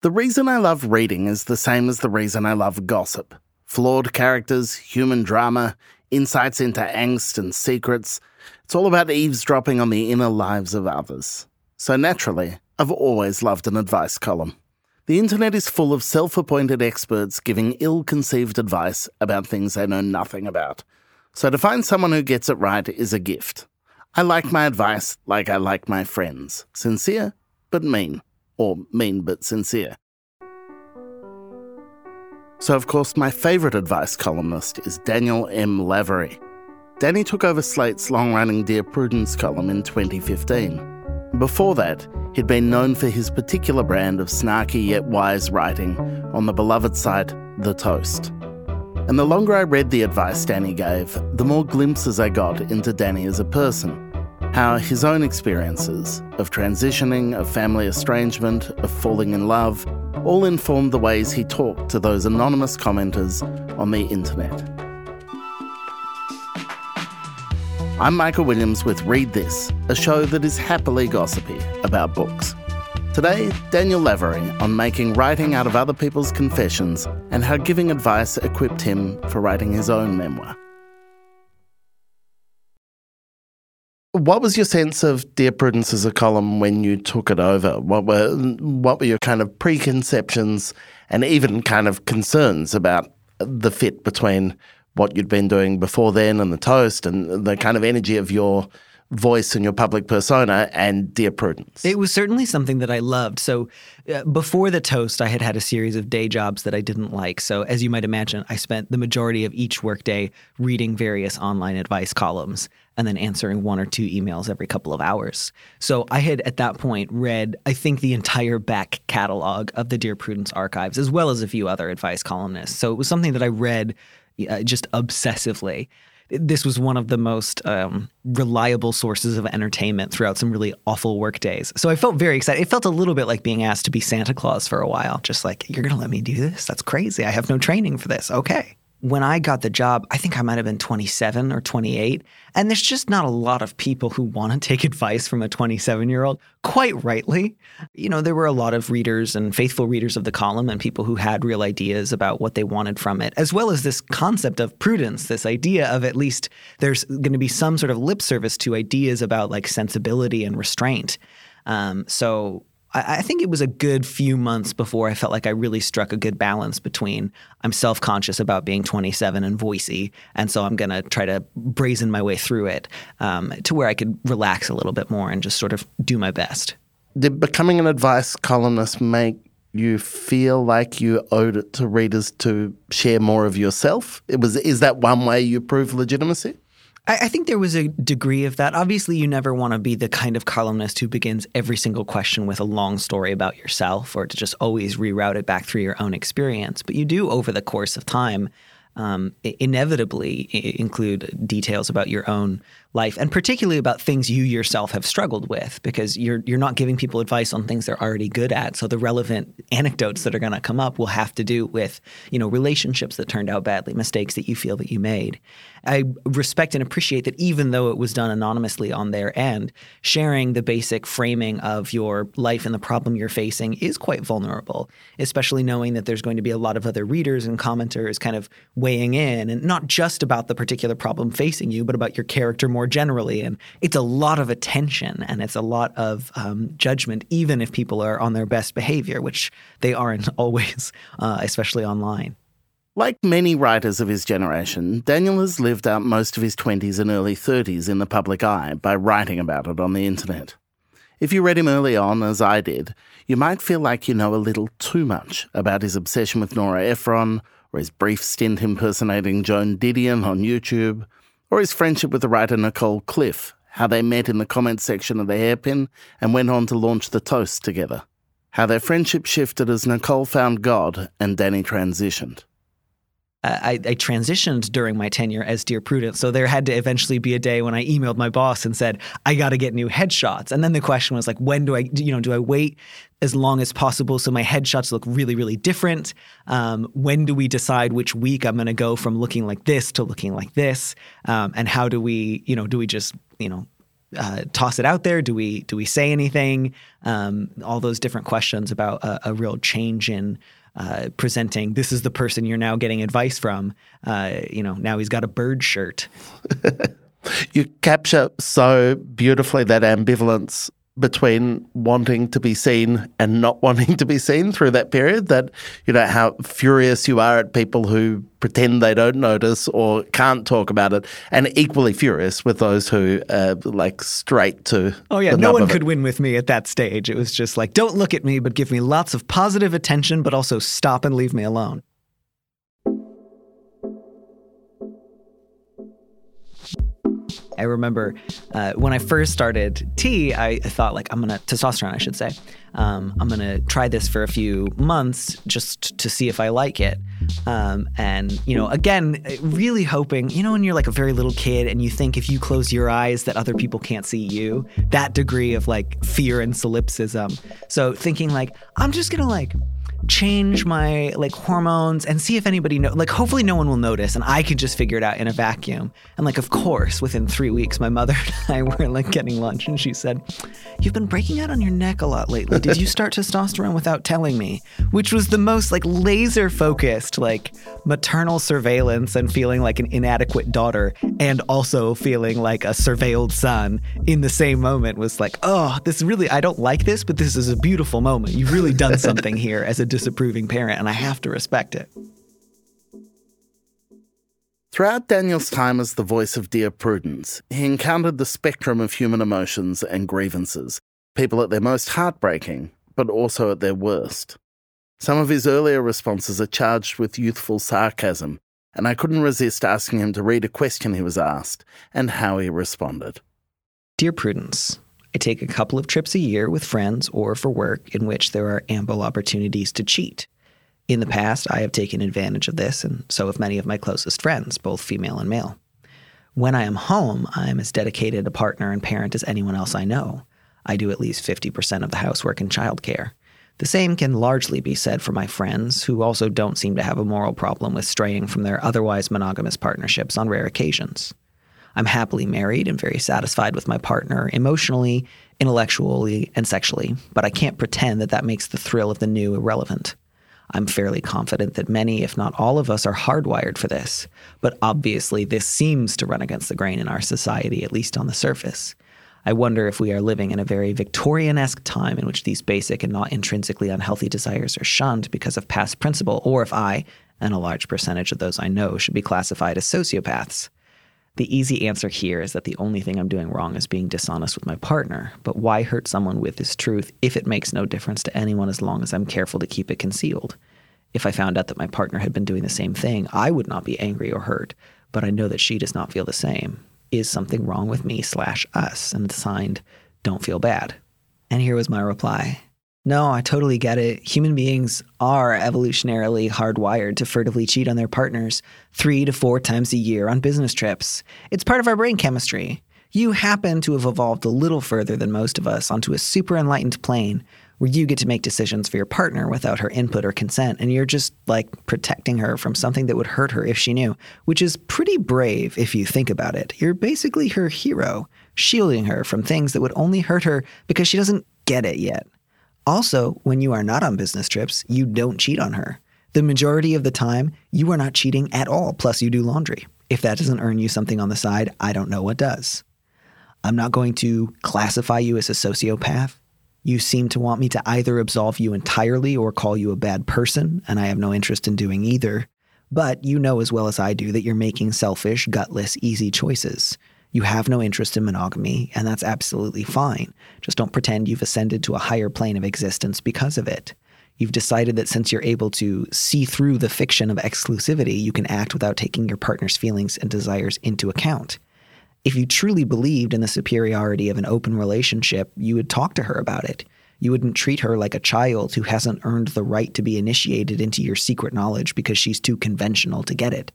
The reason I love reading is the same as the reason I love gossip flawed characters, human drama, insights into angst and secrets. It's all about eavesdropping on the inner lives of others. So naturally, I've always loved an advice column. The internet is full of self appointed experts giving ill conceived advice about things they know nothing about. So to find someone who gets it right is a gift. I like my advice like I like my friends sincere but mean, or mean but sincere. So, of course, my favourite advice columnist is Daniel M. Lavery. Danny took over Slate's long running Dear Prudence column in 2015. Before that, he'd been known for his particular brand of snarky yet wise writing on the beloved site The Toast. And the longer I read the advice Danny gave, the more glimpses I got into Danny as a person. How his own experiences of transitioning, of family estrangement, of falling in love, all informed the ways he talked to those anonymous commenters on the internet. I'm Michael Williams with Read This, a show that is happily gossipy about books. Today, Daniel Lavery on making writing out of other people's confessions and how giving advice equipped him for writing his own memoir. What was your sense of Dear Prudence as a column when you took it over? What were what were your kind of preconceptions and even kind of concerns about the fit between what you'd been doing before then and the toast and the kind of energy of your voice and your public persona and Dear Prudence? It was certainly something that I loved. So, uh, before the toast, I had had a series of day jobs that I didn't like. So, as you might imagine, I spent the majority of each workday reading various online advice columns and then answering one or two emails every couple of hours. So, I had at that point read, I think, the entire back catalog of the Dear Prudence archives, as well as a few other advice columnists. So, it was something that I read uh, just obsessively. This was one of the most um, reliable sources of entertainment throughout some really awful work days. So I felt very excited. It felt a little bit like being asked to be Santa Claus for a while. Just like, you're going to let me do this? That's crazy. I have no training for this. Okay when I got the job, I think I might have been 27 or 28. And there's just not a lot of people who want to take advice from a 27 year old, quite rightly. You know, there were a lot of readers and faithful readers of the column and people who had real ideas about what they wanted from it, as well as this concept of prudence, this idea of at least there's going to be some sort of lip service to ideas about like sensibility and restraint. Um, so I, think it was a good few months before I felt like I really struck a good balance between I'm self conscious about being 27 and voicey, and so I'm going to try to brazen my way through it um, to where I could relax a little bit more and just sort of do my best. Did becoming an advice columnist make you feel like you owed it to readers to share more of yourself? It was is that one way you prove legitimacy? I, think there was a degree of that. Obviously, you never want to be the kind of columnist who begins every single question with a long story about yourself or to just always reroute it back through your own experience. But you do, over the course of time, um, inevitably include details about your own life and particularly about things you yourself have struggled with because you're you're not giving people advice on things they're already good at. So the relevant anecdotes that are going to come up will have to do with you know relationships that turned out badly mistakes that you feel that you made. I respect and appreciate that even though it was done anonymously on their end sharing the basic framing of your life and the problem you're facing is quite vulnerable especially knowing that there's going to be a lot of other readers and commenters kind of weighing in and not just about the particular problem facing you but about your character more generally. And it's a lot of attention and it's a lot of um, judgment, even if people are on their best behavior, which they aren't always, uh, especially online. Like many writers of his generation, Daniel has lived out most of his 20s and early 30s in the public eye by writing about it on the internet. If you read him early on, as I did, you might feel like you know a little too much about his obsession with Nora Ephron, or his brief stint impersonating Joan Didion on YouTube, or his friendship with the writer Nicole Cliffe, how they met in the comments section of the hairpin and went on to launch the toast together, how their friendship shifted as Nicole found God and Danny transitioned. I, I, transitioned during my tenure as Dear Prudence. So there had to eventually be a day when I emailed my boss and said, I got to get new headshots. And then the question was like, when do I, you know, do I wait as long as possible so my headshots look really, really different? Um, when do we decide which week I'm going to go from looking like this to looking like this? Um, and how do we, you know, do we just, you know, uh, toss it out there? Do we do we say anything? Um, all those different questions about a, a real change in uh, presenting. This is the person you're now getting advice from. Uh, you know, now he's got a bird shirt. you capture so beautifully that ambivalence between wanting to be seen and not wanting to be seen through that period that you know how furious you are at people who pretend they don't notice or can't talk about it and equally furious with those who uh, like straight to oh yeah no one could win with me at that stage. It was just like don't look at me but give me lots of positive attention but also stop and leave me alone I remember uh, when I first started T, I thought like I'm gonna testosterone, I should say. Um, I'm gonna try this for a few months just to see if I like it. Um, and you know, again, really hoping, you know, when you're like a very little kid and you think if you close your eyes that other people can't see you, that degree of like fear and solipsism. So thinking like I'm just gonna like change my like hormones and see if anybody know like hopefully no one will notice and I could just figure it out in a vacuum. And like of course within 3 weeks my mother and I were like getting lunch and she said, "You've been breaking out on your neck a lot lately. Did you start testosterone without telling me?" Which was the most like laser focused like maternal surveillance and feeling like an inadequate daughter and also feeling like a surveilled son in the same moment was like, "Oh, this really I don't like this, but this is a beautiful moment. You've really done something here as a disapproving parent, and I have to respect it. Throughout Daniel's time as the voice of Dear Prudence, he encountered the spectrum of human emotions and grievances, people at their most heartbreaking, but also at their worst. Some of his earlier responses are charged with youthful sarcasm, and I couldn't resist asking him to read a question he was asked and how he responded. Dear Prudence, I take a couple of trips a year with friends or for work in which there are ample opportunities to cheat. In the past, I have taken advantage of this, and so have many of my closest friends, both female and male. When I am home, I am as dedicated a partner and parent as anyone else I know. I do at least 50% of the housework and childcare. The same can largely be said for my friends, who also don't seem to have a moral problem with straying from their otherwise monogamous partnerships on rare occasions. I'm happily married and very satisfied with my partner emotionally, intellectually, and sexually, but I can't pretend that that makes the thrill of the new irrelevant. I'm fairly confident that many, if not all of us, are hardwired for this, but obviously this seems to run against the grain in our society, at least on the surface. I wonder if we are living in a very Victorian esque time in which these basic and not intrinsically unhealthy desires are shunned because of past principle, or if I, and a large percentage of those I know, should be classified as sociopaths. The easy answer here is that the only thing I'm doing wrong is being dishonest with my partner. But why hurt someone with this truth if it makes no difference to anyone as long as I'm careful to keep it concealed? If I found out that my partner had been doing the same thing, I would not be angry or hurt, but I know that she does not feel the same. Is something wrong with me slash us? And signed, don't feel bad. And here was my reply. No, I totally get it. Human beings are evolutionarily hardwired to furtively cheat on their partners three to four times a year on business trips. It's part of our brain chemistry. You happen to have evolved a little further than most of us onto a super enlightened plane where you get to make decisions for your partner without her input or consent, and you're just like protecting her from something that would hurt her if she knew, which is pretty brave if you think about it. You're basically her hero, shielding her from things that would only hurt her because she doesn't get it yet. Also, when you are not on business trips, you don't cheat on her. The majority of the time, you are not cheating at all, plus, you do laundry. If that doesn't earn you something on the side, I don't know what does. I'm not going to classify you as a sociopath. You seem to want me to either absolve you entirely or call you a bad person, and I have no interest in doing either. But you know as well as I do that you're making selfish, gutless, easy choices. You have no interest in monogamy, and that's absolutely fine. Just don't pretend you've ascended to a higher plane of existence because of it. You've decided that since you're able to see through the fiction of exclusivity, you can act without taking your partner's feelings and desires into account. If you truly believed in the superiority of an open relationship, you would talk to her about it. You wouldn't treat her like a child who hasn't earned the right to be initiated into your secret knowledge because she's too conventional to get it.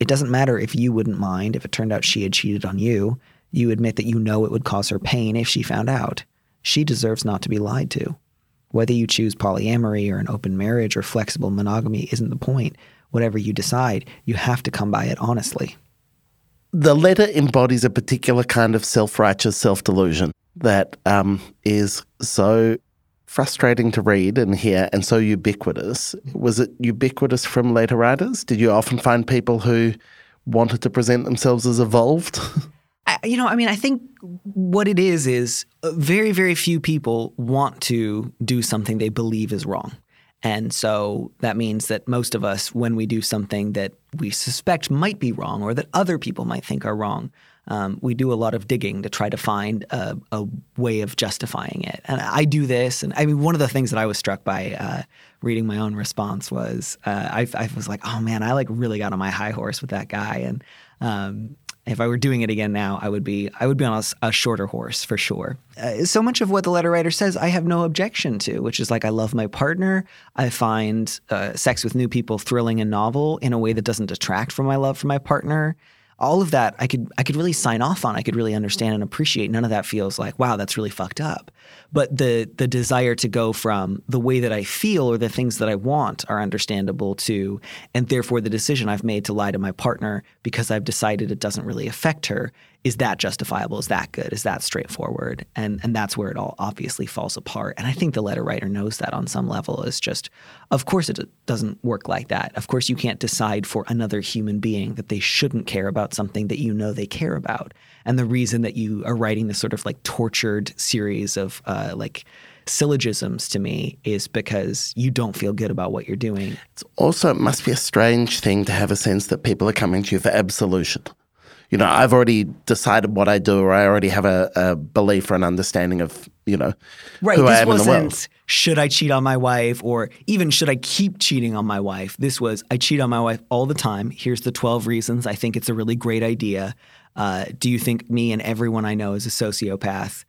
It doesn't matter if you wouldn't mind if it turned out she had cheated on you. You admit that you know it would cause her pain if she found out. She deserves not to be lied to. Whether you choose polyamory or an open marriage or flexible monogamy isn't the point. Whatever you decide, you have to come by it honestly. The letter embodies a particular kind of self righteous self delusion that um, is so frustrating to read and hear and so ubiquitous. Was it ubiquitous from later writers? Did you often find people who wanted to present themselves as evolved? you know, I mean, I think what it is is uh, very, very few people want to do something they believe is wrong. And so that means that most of us, when we do something that we suspect might be wrong or that other people might think are wrong, um, we do a lot of digging to try to find a, a, way of justifying it. And I do this. And I mean, one of the things that I was struck by uh, reading my own response was uh, I, I, was like, oh man, I like really got on my high horse with that guy. And um, if I were doing it again now, I would be I would be on a, a shorter horse for sure. Uh, so much of what the letter writer says, I have no objection to, which is like I love my partner. I find uh, sex with new people thrilling and novel in a way that doesn't detract from my love for my partner all of that I could I could really sign off on. I could really understand and appreciate. None of that feels like, wow, that's really fucked up. But the the desire to go from the way that I feel or the things that I want are understandable too. And therefore the decision I've made to lie to my partner because I've decided it doesn't really affect her is that justifiable? Is that good? Is that straightforward? And and that's where it all obviously falls apart. And I think the letter writer knows that on some level. Is just, of course, it doesn't work like that. Of course, you can't decide for another human being that they shouldn't care about something that you know they care about. And the reason that you are writing this sort of like tortured series of uh, like syllogisms to me is because you don't feel good about what you're doing. It's also, it must be a strange thing to have a sense that people are coming to you for absolution you know, I've already decided what I do, or I already have a, a belief or an understanding of, you know, right. who this I am wasn't, in the world. Should I cheat on my wife, or even should I keep cheating on my wife? This was I cheat on my wife all the time. Here's the twelve reasons I think it's a really great idea. Uh, do you think me and everyone I know is a sociopath?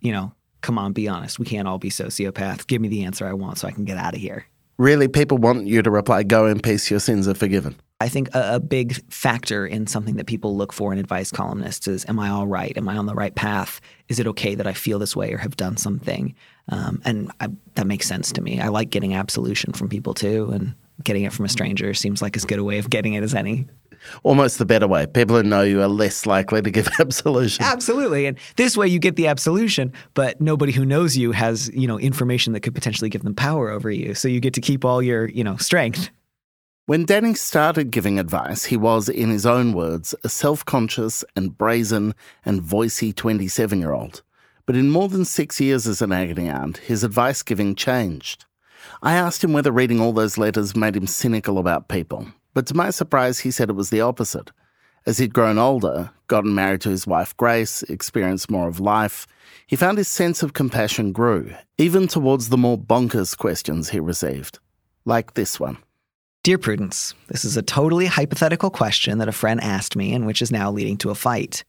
You know, come on, be honest. We can't all be sociopaths. Give me the answer I want so I can get out of here. Really, people want you to reply, "Go in peace. Your sins are forgiven." I think a, a, big factor in something that people look for in advice columnists is Am I all right? Am I on the right path? Is it okay that I feel this way or have done something? Um, and I, that makes sense to me. I like getting absolution from people too, and getting it from a stranger seems like as good a way of getting it as any. Almost the better way. People who know you are less likely to give absolution. Absolutely. And this way you get the absolution, but nobody who knows you has, you know, information that could potentially give them power over you. So you get to keep all your, you know, strength. When Danny started giving advice, he was, in his own words, a self conscious and brazen and voicey 27 year old. But in more than six years as an agony aunt, his advice giving changed. I asked him whether reading all those letters made him cynical about people, but to my surprise, he said it was the opposite. As he'd grown older, gotten married to his wife Grace, experienced more of life, he found his sense of compassion grew, even towards the more bonkers questions he received. Like this one. Dear Prudence, this is a totally hypothetical question that a friend asked me and which is now leading to a fight.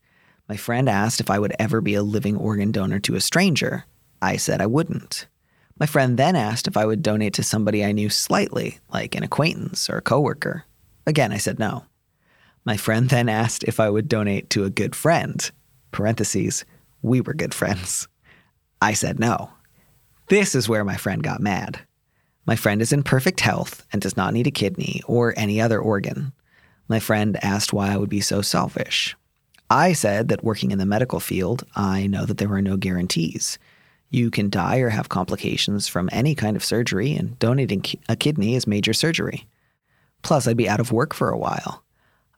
My friend asked if I would ever be a living organ donor to a stranger. I said I wouldn't. My friend then asked if I would donate to somebody I knew slightly, like an acquaintance or a coworker. Again, I said no. My friend then asked if I would donate to a good friend. Parentheses, we were good friends. I said no. This is where my friend got mad. My friend is in perfect health and does not need a kidney or any other organ. My friend asked why I would be so selfish. I said that working in the medical field, I know that there are no guarantees. You can die or have complications from any kind of surgery, and donating a kidney is major surgery. Plus, I'd be out of work for a while.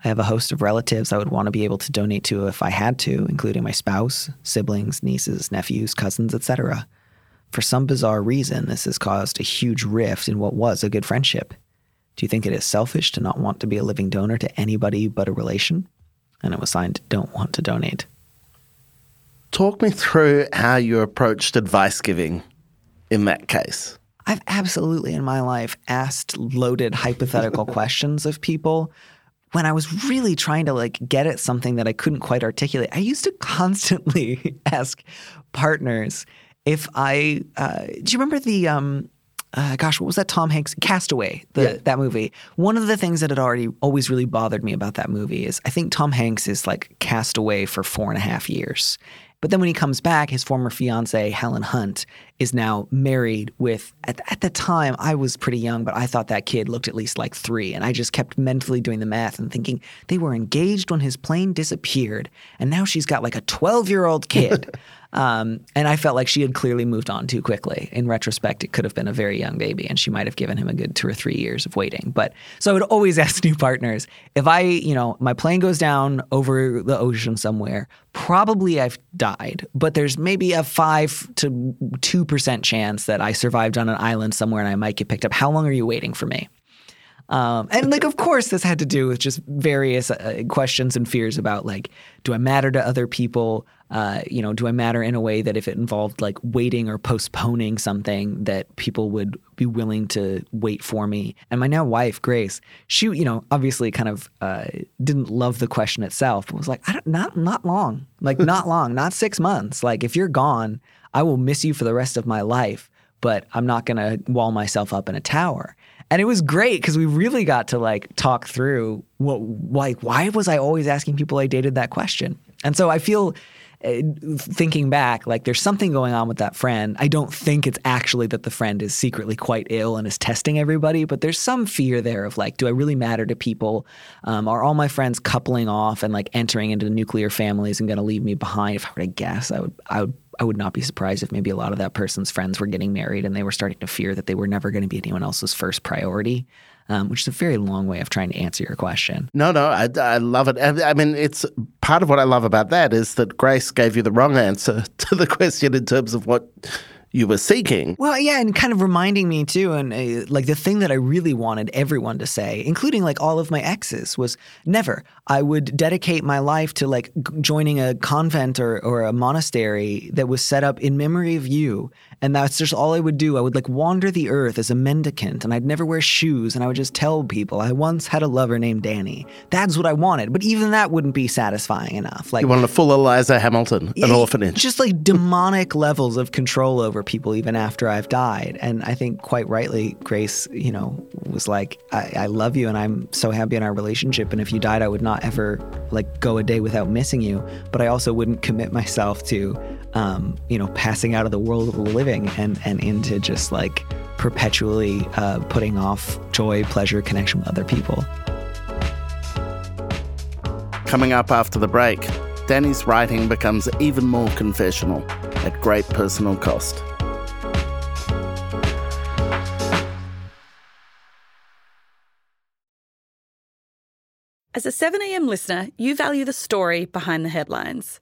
I have a host of relatives I would want to be able to donate to if I had to, including my spouse, siblings, nieces, nephews, cousins, etc. For some bizarre reason, this has caused a huge rift in what was a good friendship. Do you think it is selfish to not want to be a living donor to anybody but a relation? And it was signed, Don't want to donate. Talk me through how you approached advice giving in that case. I've absolutely in my life asked loaded hypothetical questions of people when I was really trying to like get at something that I couldn't quite articulate. I used to constantly ask partners if I uh, do you remember the um, uh, gosh, what was that Tom Hanks Castaway, the, yeah. that movie? One of the things that had already always really bothered me about that movie is I think Tom Hanks is like cast away for four and a half years. But then when he comes back, his former fiance Helen Hunt, is now married with, at, at the time, I was pretty young, but I thought that kid looked at least like three. And I just kept mentally doing the math and thinking they were engaged when his plane disappeared. And now she's got like a 12 year old kid. Um, and I felt like she had clearly moved on too quickly. In retrospect, it could have been a very young baby, and she might have given him a good two or three years of waiting. But so I would always ask new partners if I, you know, my plane goes down over the ocean somewhere, probably I've died, but there's maybe a five to 2% chance that I survived on an island somewhere and I might get picked up. How long are you waiting for me? Um, and like, of course, this had to do with just various uh, questions and fears about like, do I matter to other people? Uh, you know, do I matter in a way that if it involved like waiting or postponing something, that people would be willing to wait for me? And my now wife, Grace, she, you know, obviously kind of uh, didn't love the question itself, but was like, I don't, not not long, like not long, not six months. Like if you're gone, I will miss you for the rest of my life. But I'm not going to wall myself up in a tower. And it was great because we really got to like talk through what like why was I always asking people I dated that question? And so I feel uh, thinking back, like there's something going on with that friend. I don't think it's actually that the friend is secretly quite ill and is testing everybody, but there's some fear there of like, do I really matter to people? Um, are all my friends coupling off and like entering into nuclear families and going to leave me behind? If I were to guess, I would, I would I would not be surprised if maybe a lot of that person's friends were getting married and they were starting to fear that they were never going to be anyone else's first priority. Um, which is a very long way of trying to answer your question. No, no, I, I love it. I mean, it's part of what I love about that is that Grace gave you the wrong answer to the question in terms of what you were seeking. Well, yeah, and kind of reminding me too, and uh, like the thing that I really wanted everyone to say, including like all of my exes, was never. I would dedicate my life to like joining a convent or, or a monastery that was set up in memory of you. And that's just all I would do. I would like wander the earth as a mendicant and I'd never wear shoes and I would just tell people I once had a lover named Danny. That's what I wanted. But even that wouldn't be satisfying enough. Like You wanted a full Eliza Hamilton, an orphanage. Just like demonic levels of control over people even after I've died. And I think quite rightly, Grace, you know, was like, I, I love you and I'm so happy in our relationship. And if you died, I would not ever like go a day without missing you, but I also wouldn't commit myself to, um, you know, passing out of the world of the living and and into just like perpetually uh, putting off joy, pleasure, connection with other people. Coming up after the break, Danny's writing becomes even more confessional at great personal cost. As a 7am listener, you value the story behind the headlines.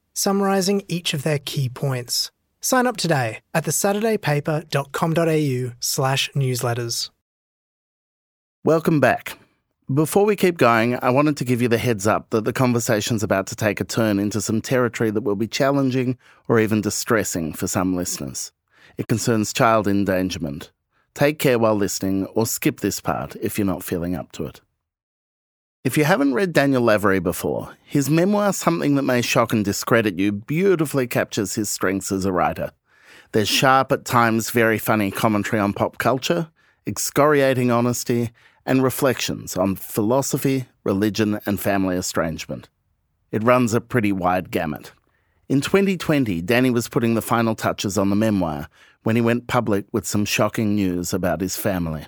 summarising each of their key points. Sign up today at thesaturdaypaper.com.au slash newsletters. Welcome back. Before we keep going, I wanted to give you the heads up that the conversation's about to take a turn into some territory that will be challenging or even distressing for some listeners. It concerns child endangerment. Take care while listening or skip this part if you're not feeling up to it. If you haven't read Daniel Lavery before, his memoir, Something That May Shock and Discredit You, beautifully captures his strengths as a writer. There's sharp, at times very funny commentary on pop culture, excoriating honesty, and reflections on philosophy, religion, and family estrangement. It runs a pretty wide gamut. In 2020, Danny was putting the final touches on the memoir when he went public with some shocking news about his family.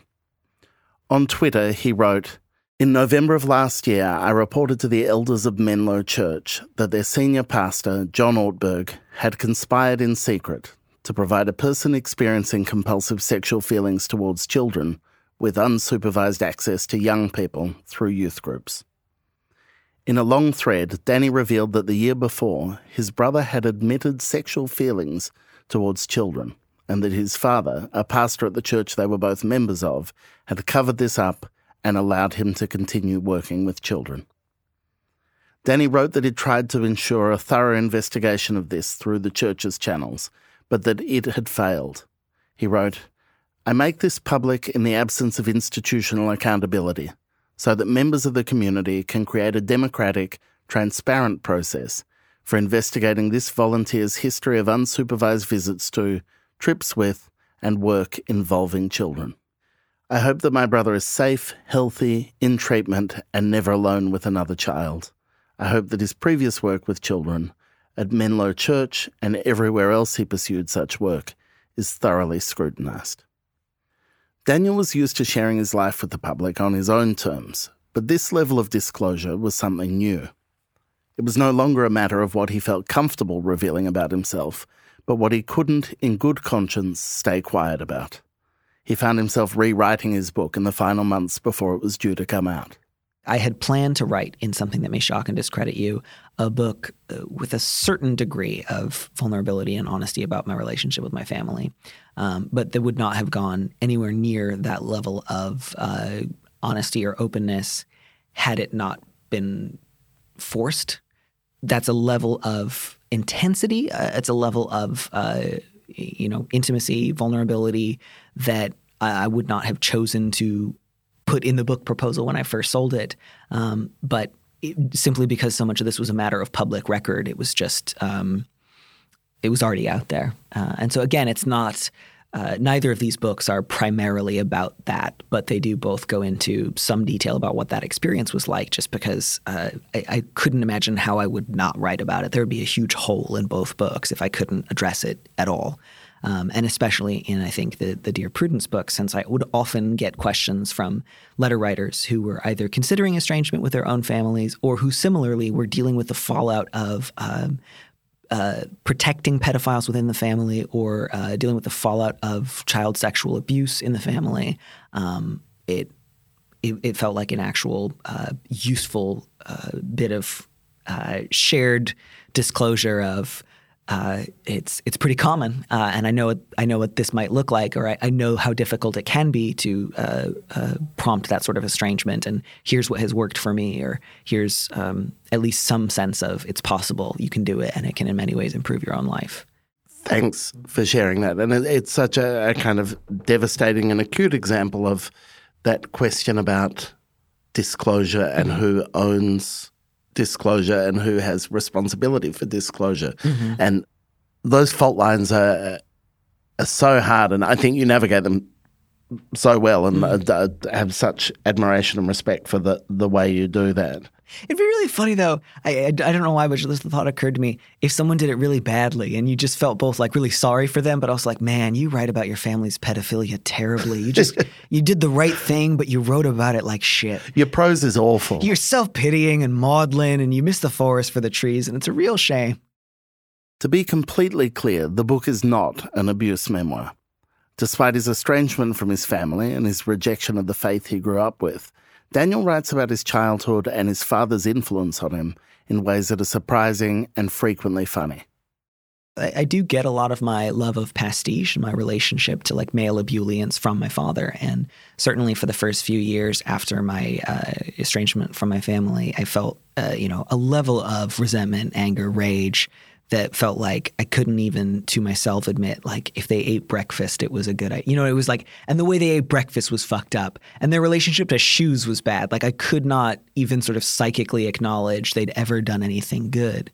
On Twitter, he wrote, in November of last year, I reported to the elders of Menlo Church that their senior pastor, John Ortberg, had conspired in secret to provide a person experiencing compulsive sexual feelings towards children with unsupervised access to young people through youth groups. In a long thread, Danny revealed that the year before, his brother had admitted sexual feelings towards children, and that his father, a pastor at the church they were both members of, had covered this up and allowed him to continue working with children. Danny wrote that he tried to ensure a thorough investigation of this through the church's channels, but that it had failed. He wrote, I make this public in the absence of institutional accountability, so that members of the community can create a democratic, transparent process for investigating this volunteer's history of unsupervised visits to, trips with, and work involving children. I hope that my brother is safe, healthy, in treatment, and never alone with another child. I hope that his previous work with children, at Menlo Church and everywhere else he pursued such work, is thoroughly scrutinised. Daniel was used to sharing his life with the public on his own terms, but this level of disclosure was something new. It was no longer a matter of what he felt comfortable revealing about himself, but what he couldn't, in good conscience, stay quiet about. He found himself rewriting his book in the final months before it was due to come out. I had planned to write in something that may shock and discredit you a book uh, with a certain degree of vulnerability and honesty about my relationship with my family, um, but that would not have gone anywhere near that level of uh, honesty or openness had it not been forced. That's a level of intensity. Uh, it's a level of uh, you know intimacy, vulnerability that I, would not have chosen to put in the book proposal when I first sold it. Um, but it, simply because so much of this was a matter of public record, it was just um, it was already out there. Uh, and so again, it's not. Uh, neither of these books are primarily about that, but they do both go into some detail about what that experience was like. Just because uh, I, I, couldn't imagine how I would not write about it. There would be a huge hole in both books if I couldn't address it at all um, and especially in I think the the Dear Prudence book, since I would often get questions from letter writers who were either considering estrangement with their own families or who similarly were dealing with the fallout of. Um, uh, protecting pedophiles within the family or uh, dealing with the fallout of child sexual abuse in the family, um, it, it, it felt like an actual uh, useful uh, bit of uh, shared disclosure of uh, it's it's pretty common, uh, and I know I know what this might look like, or I, I know how difficult it can be to uh, uh, prompt that sort of estrangement. And here's what has worked for me, or here's um, at least some sense of it's possible, you can do it, and it can in many ways improve your own life. Thanks for sharing that, and it, it's such a, a kind of devastating and acute example of that question about disclosure and who owns disclosure and who has responsibility for disclosure. Mm-hmm. And those fault lines are, are so hard, and I think you navigate them so well and mm. have such admiration and respect for the, the way you do that. It'd be really funny though. I, I, I don't know why, but this thought occurred to me. If someone did it really badly and you just felt both like really sorry for them, but also like, man, you write about your family's pedophilia terribly. You just you did the right thing, but you wrote about it like shit. Your prose is awful. You're self pitying and maudlin, and you miss the forest for the trees, and it's a real shame. To be completely clear, the book is not an abuse memoir. Despite his estrangement from his family and his rejection of the faith he grew up with, Daniel writes about his childhood and his father's influence on him in ways that are surprising and frequently funny. I, do get a lot of my love of pastiche, and my relationship to like male ebullience from my father. And certainly for the first few years after my uh, estrangement from my family, I felt, uh, you know, a level of resentment, anger, rage that felt like I couldn't even to myself admit like if they ate breakfast it was a good. You know, it was like and the way they ate breakfast was fucked up and their relationship to shoes was bad. Like I could not even sort of psychically acknowledge they'd ever done anything good.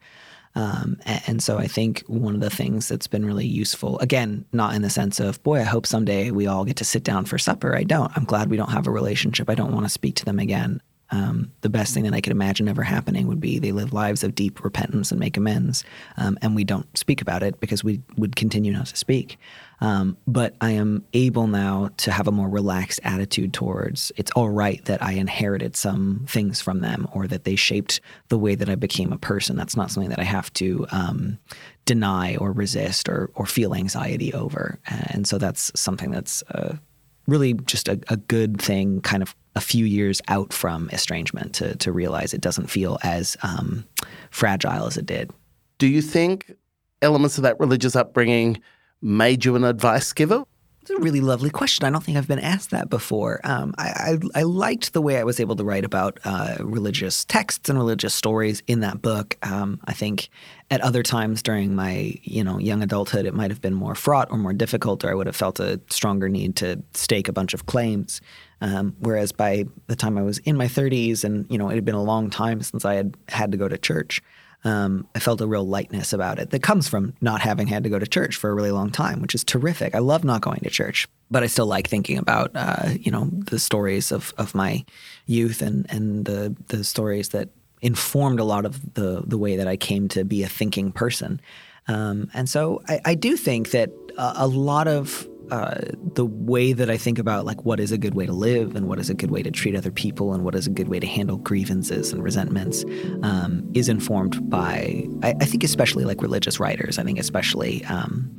Um, and, and, so I think one of the things that's been really useful, again, not in the sense of, boy, I hope someday we all get to sit down for supper. I don't. I'm glad we don't have a relationship. I don't want to speak to them again. Um, the best thing that I could imagine ever happening would be they live lives of deep repentance and make amends. Um, and we don't speak about it because we would continue not to speak. Um, but I am able now to have a more relaxed attitude towards it's all right that I inherited some things from them or that they shaped the way that I became a person. That's not something that I have to um, deny or resist or, or feel anxiety over. And so that's something that's uh, really just a, a good thing, kind of a few years out from estrangement to, to realize it doesn't feel as um, fragile as it did. Do you think elements of that religious upbringing made you an advice giver? It's a really lovely question. I don't think I've been asked that before. Um, I, I, I, liked the way I was able to write about uh, religious texts and religious stories in that book. Um, I think at other times during my you know young adulthood, it might have been more fraught or more difficult, or I would have felt a stronger need to stake a bunch of claims. Um, whereas by the time I was in my 30s, and you know it had been a long time since I had had to go to church um, I felt a real lightness about it that comes from not having had to go to church for a really long time, which is terrific. I love not going to church, but I still like thinking about uh, you know the stories of, of my youth and and the the stories that informed a lot of the the way that I came to be a thinking person. Um, and so I, I, do think that a, a lot of uh, the way that I think about like what is a good way to live and what is a good way to treat other people and what is a good way to handle grievances and resentments um, is informed by I, I, think especially like religious writers. I think especially um,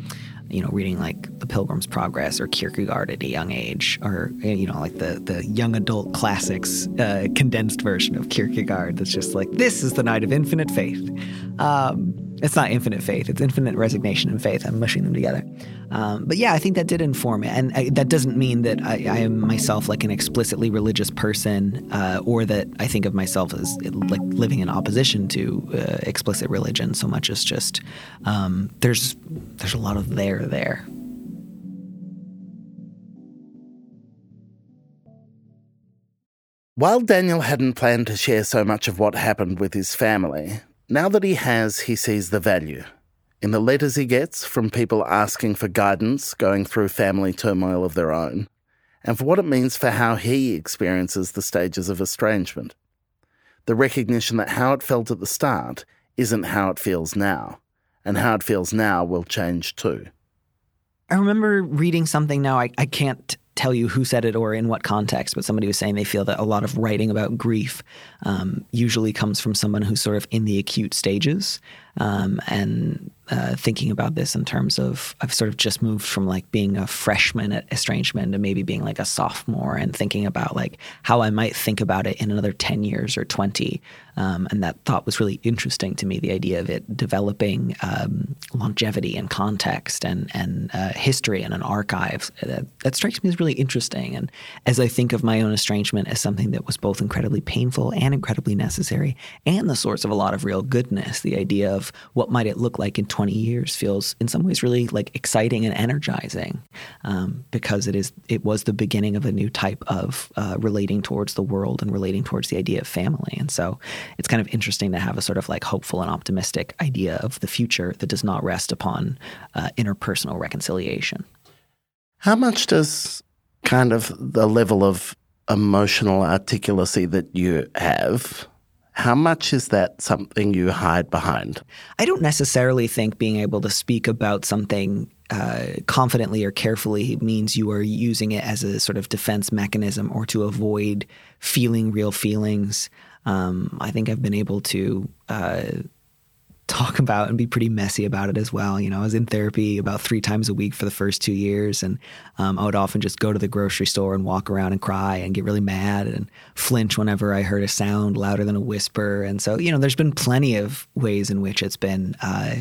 you know reading like The Pilgrim's Progress or Kierkegaard at a young age or you know like the the young adult classics uh, condensed version of Kierkegaard that's just like this is the knight of infinite faith. Um, it's not infinite faith; it's infinite resignation and faith. I'm mushing them together. Um, but yeah, I think that did inform it, and I, that doesn't mean that I, I, am myself like an explicitly religious person, uh, or that I think of myself as like living in opposition to uh, explicit religion. So much as just um, there's there's a lot of there there. While Daniel hadn't planned to share so much of what happened with his family, now that he has, he sees the value in the letters he gets from people asking for guidance going through family turmoil of their own, and for what it means for how he experiences the stages of estrangement. The recognition that how it felt at the start isn't how it feels now, and how it feels now will change too. I remember reading something now, I, I can't tell you who said it or in what context, but somebody was saying they feel that a lot of writing about grief um, usually comes from someone who's sort of in the acute stages. Um, and uh, thinking about this in terms of I've sort of just moved from like being a freshman at estrangement to maybe being like a sophomore and thinking about like how I might think about it in another 10 years or 20. Um, and that thought was really interesting to me the idea of it developing um, longevity and context and, and uh, history and an archive. That, that strikes me as really interesting. And as I think of my own estrangement as something that was both incredibly painful and incredibly necessary and the source of a lot of real goodness, the idea of what might it look like in 20 20 years feels in some ways really like exciting and energizing um, because it is it was the beginning of a new type of uh, relating towards the world and relating towards the idea of family and so it's kind of interesting to have a sort of like hopeful and optimistic idea of the future that does not rest upon uh, interpersonal reconciliation how much does kind of the level of emotional articulacy that you have how much is that something you hide behind? I don't necessarily think being able to speak about something uh, confidently or carefully means you are using it as a sort of defense mechanism or to avoid feeling real feelings. Um, I think I've been able to uh, talk about and be pretty messy about it as well. You know, I was in therapy about three times a week for the first two years, and um, I would often just go to the grocery store and walk around and cry and get really mad and flinch whenever I heard a sound louder than a whisper. And so, you know, there's been plenty of ways in which it's been. Uh,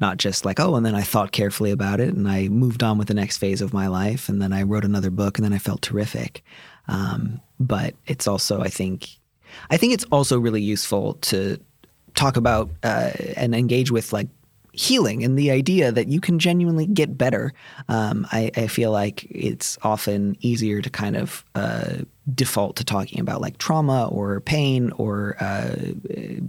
not just like, oh, and then I thought carefully about it and I moved on with the next phase of my life. And then I wrote another book and then I felt terrific. Um, but it's also, I think, I think it's also really useful to talk about uh, and engage with like healing and the idea that you can genuinely get better. Um, I, I, feel like it's often easier to kind of uh, default to talking about like trauma or pain or uh,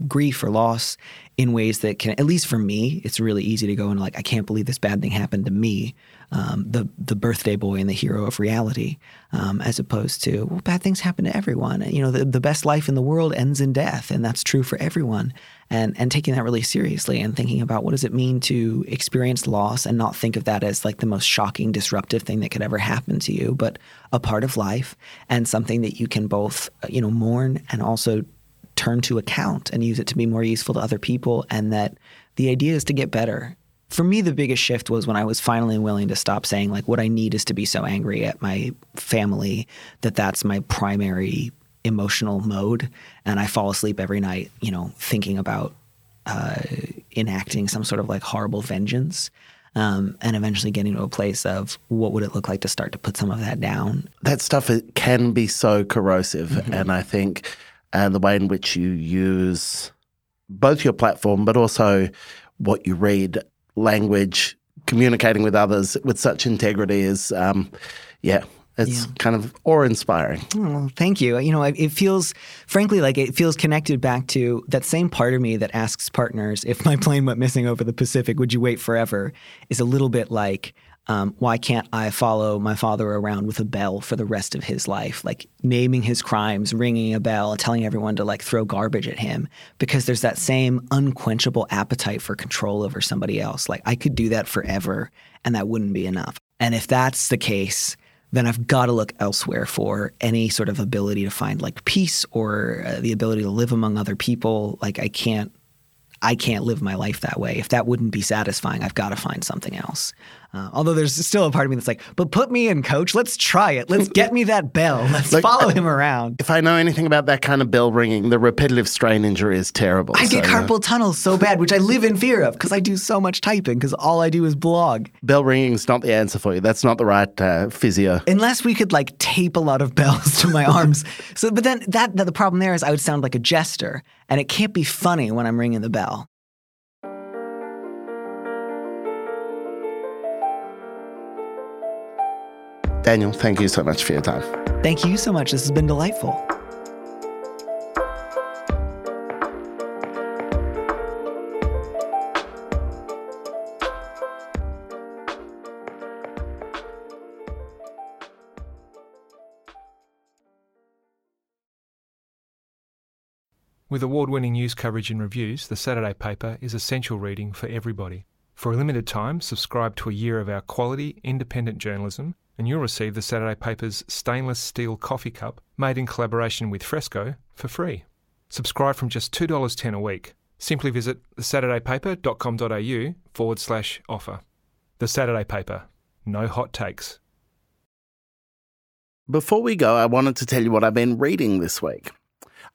grief or loss in ways that can, at least for me, it's really easy to go and like, I can't believe this bad thing happened to me um, the the birthday boy and the hero of reality, um, as opposed to well, bad things happen to everyone. You know, the, the best life in the world ends in death, and that's true for everyone. And and taking that really seriously and thinking about what does it mean to experience loss and not think of that as like the most shocking, disruptive thing that could ever happen to you, but a part of life and something that you can both you know mourn and also turn to account and use it to be more useful to other people, and that the idea is to get better for me, the biggest shift was when I was finally willing to stop saying, like, what I need is to be so angry at my family that that's my primary emotional mode. And I fall asleep every night, you know, thinking about uh, enacting some sort of like horrible vengeance. um, and eventually getting to a place of what would it look like to start to put some of that down. That stuff it can be so corrosive, mm-hmm. and I think and the way in which you use both your platform, but also what you read, language, communicating with others with such integrity is, um, yeah, it's yeah. kind of awe inspiring. Oh, thank you. You know, it feels, frankly, like it feels connected back to that same part of me that asks partners if my plane went missing over the Pacific, would you wait forever? Is a little bit like, um, why can't I follow my father around with a bell for the rest of his life? Like naming his crimes, ringing a bell, telling everyone to like throw garbage at him because there's that same unquenchable appetite for control over somebody else. Like I could do that forever and that wouldn't be enough. And if that's the case, then I've got to look elsewhere for any sort of ability to find like peace or uh, the ability to live among other people. Like I can't I can't live my life that way. If that wouldn't be satisfying, I've got to find something else. Uh, although there's still a part of me that's like, but put me in, coach. Let's try it. Let's get me that bell. Let's like, follow him around. If I know anything about that kind of bell ringing, the repetitive strain injury is terrible. I so, get carpal tunnel so bad, which I live in fear of because I do so much typing because all I do is blog. Bell ringing is not the answer for you. That's not the right uh, physio. Unless we could like tape a lot of bells to my arms. So, but then that, that the problem there is I would sound like a jester, and it can't be funny when I'm ringing the bell. Daniel, thank you so much for your time. Thank you so much. This has been delightful. With award winning news coverage and reviews, the Saturday paper is essential reading for everybody. For a limited time, subscribe to a year of our quality, independent journalism and you'll receive the Saturday paper's stainless steel coffee cup made in collaboration with Fresco for free. Subscribe from just $2.10 a week. Simply visit thesaturdaypaper.com.au forward slash offer. The Saturday Paper. No hot takes. Before we go, I wanted to tell you what I've been reading this week.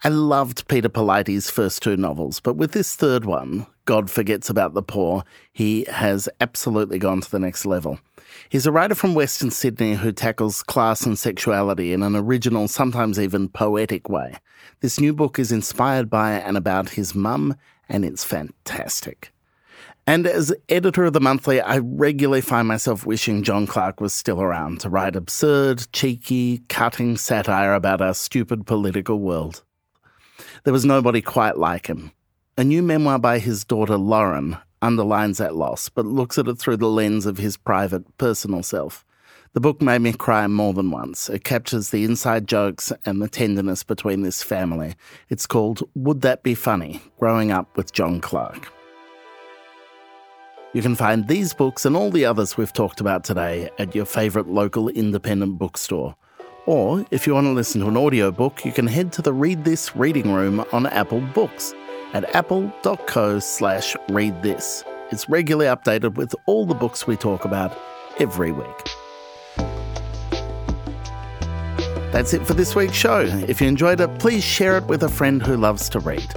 I loved Peter Polites' first two novels, but with this third one, God Forgets About the Poor, he has absolutely gone to the next level. He's a writer from Western Sydney who tackles class and sexuality in an original, sometimes even poetic way. This new book is inspired by and about his mum, and it's fantastic. And as editor of the monthly, I regularly find myself wishing John Clarke was still around to write absurd, cheeky, cutting satire about our stupid political world. There was nobody quite like him. A new memoir by his daughter Lorin underlines that loss, but looks at it through the lens of his private, personal self. The book made me cry more than once. It captures the inside jokes and the tenderness between this family. It's called Would That Be Funny? Growing Up with John Clarke. You can find these books and all the others we've talked about today at your favourite local independent bookstore. Or if you want to listen to an audiobook, you can head to the Read This reading room on Apple Books at apple.co slash read this. It's regularly updated with all the books we talk about every week. That's it for this week's show. If you enjoyed it, please share it with a friend who loves to read.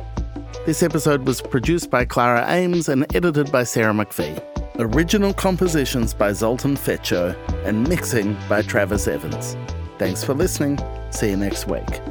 This episode was produced by Clara Ames and edited by Sarah McPhee. Original compositions by Zoltan Fecso and mixing by Travis Evans. Thanks for listening. See you next week.